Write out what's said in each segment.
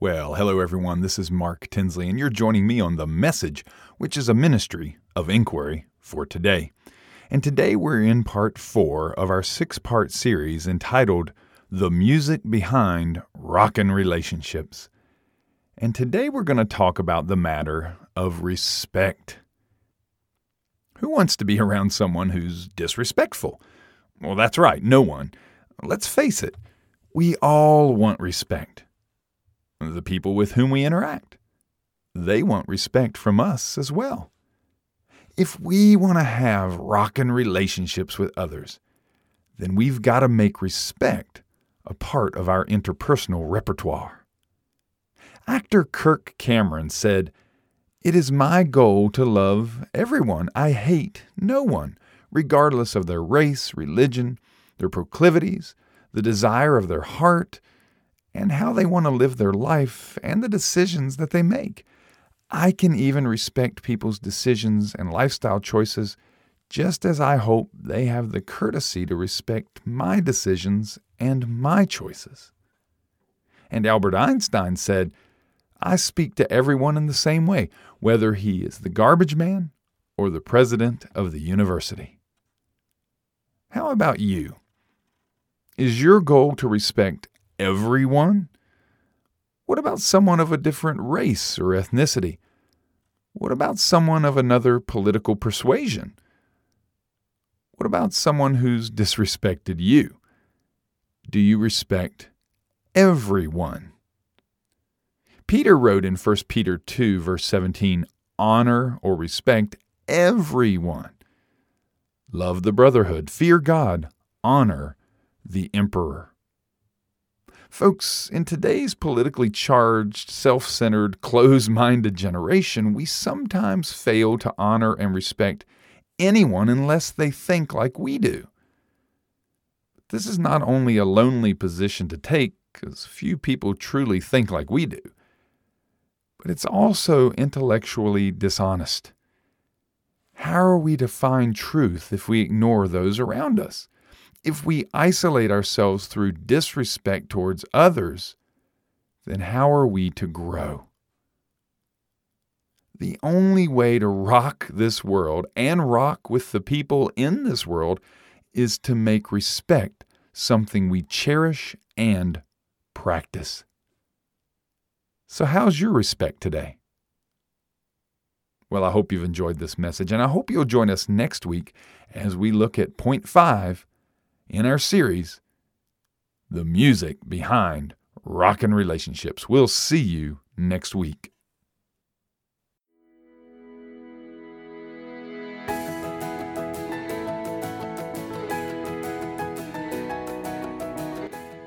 Well, hello everyone. This is Mark Tinsley, and you're joining me on The Message, which is a ministry of inquiry for today. And today we're in part four of our six part series entitled The Music Behind Rockin' Relationships. And today we're going to talk about the matter of respect. Who wants to be around someone who's disrespectful? Well, that's right, no one. Let's face it, we all want respect the people with whom we interact. They want respect from us as well. If we want to have rockin' relationships with others, then we've got to make respect a part of our interpersonal repertoire. Actor Kirk Cameron said, It is my goal to love everyone. I hate no one, regardless of their race, religion, their proclivities, the desire of their heart, and how they want to live their life and the decisions that they make. I can even respect people's decisions and lifestyle choices just as I hope they have the courtesy to respect my decisions and my choices. And Albert Einstein said, I speak to everyone in the same way, whether he is the garbage man or the president of the university. How about you? Is your goal to respect everyone? What about someone of a different race or ethnicity? What about someone of another political persuasion? What about someone who's disrespected you? Do you respect everyone? Peter wrote in 1 Peter 2, verse 17, honor or respect everyone. Love the brotherhood, fear God, honor the emperor. Folks, in today's politically charged, self centered, closed minded generation, we sometimes fail to honor and respect anyone unless they think like we do. This is not only a lonely position to take, because few people truly think like we do, but it's also intellectually dishonest. How are we to find truth if we ignore those around us? If we isolate ourselves through disrespect towards others, then how are we to grow? The only way to rock this world and rock with the people in this world is to make respect something we cherish and practice. So, how's your respect today? Well, I hope you've enjoyed this message, and I hope you'll join us next week as we look at point five in our series, The Music Behind Rockin' Relationships. We'll see you next week.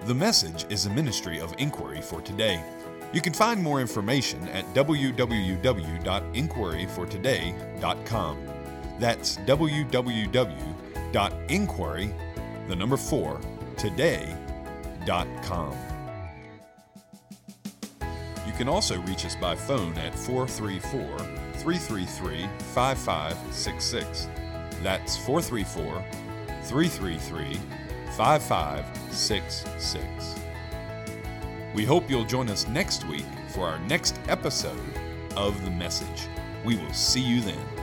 The message is a ministry of inquiry for today. You can find more information at www.inquiryfortoday.com. That's www.inquiry.com the number 4, today.com. You can also reach us by phone at 434 333 5566. That's 434 333 5566. We hope you'll join us next week for our next episode of The Message. We will see you then.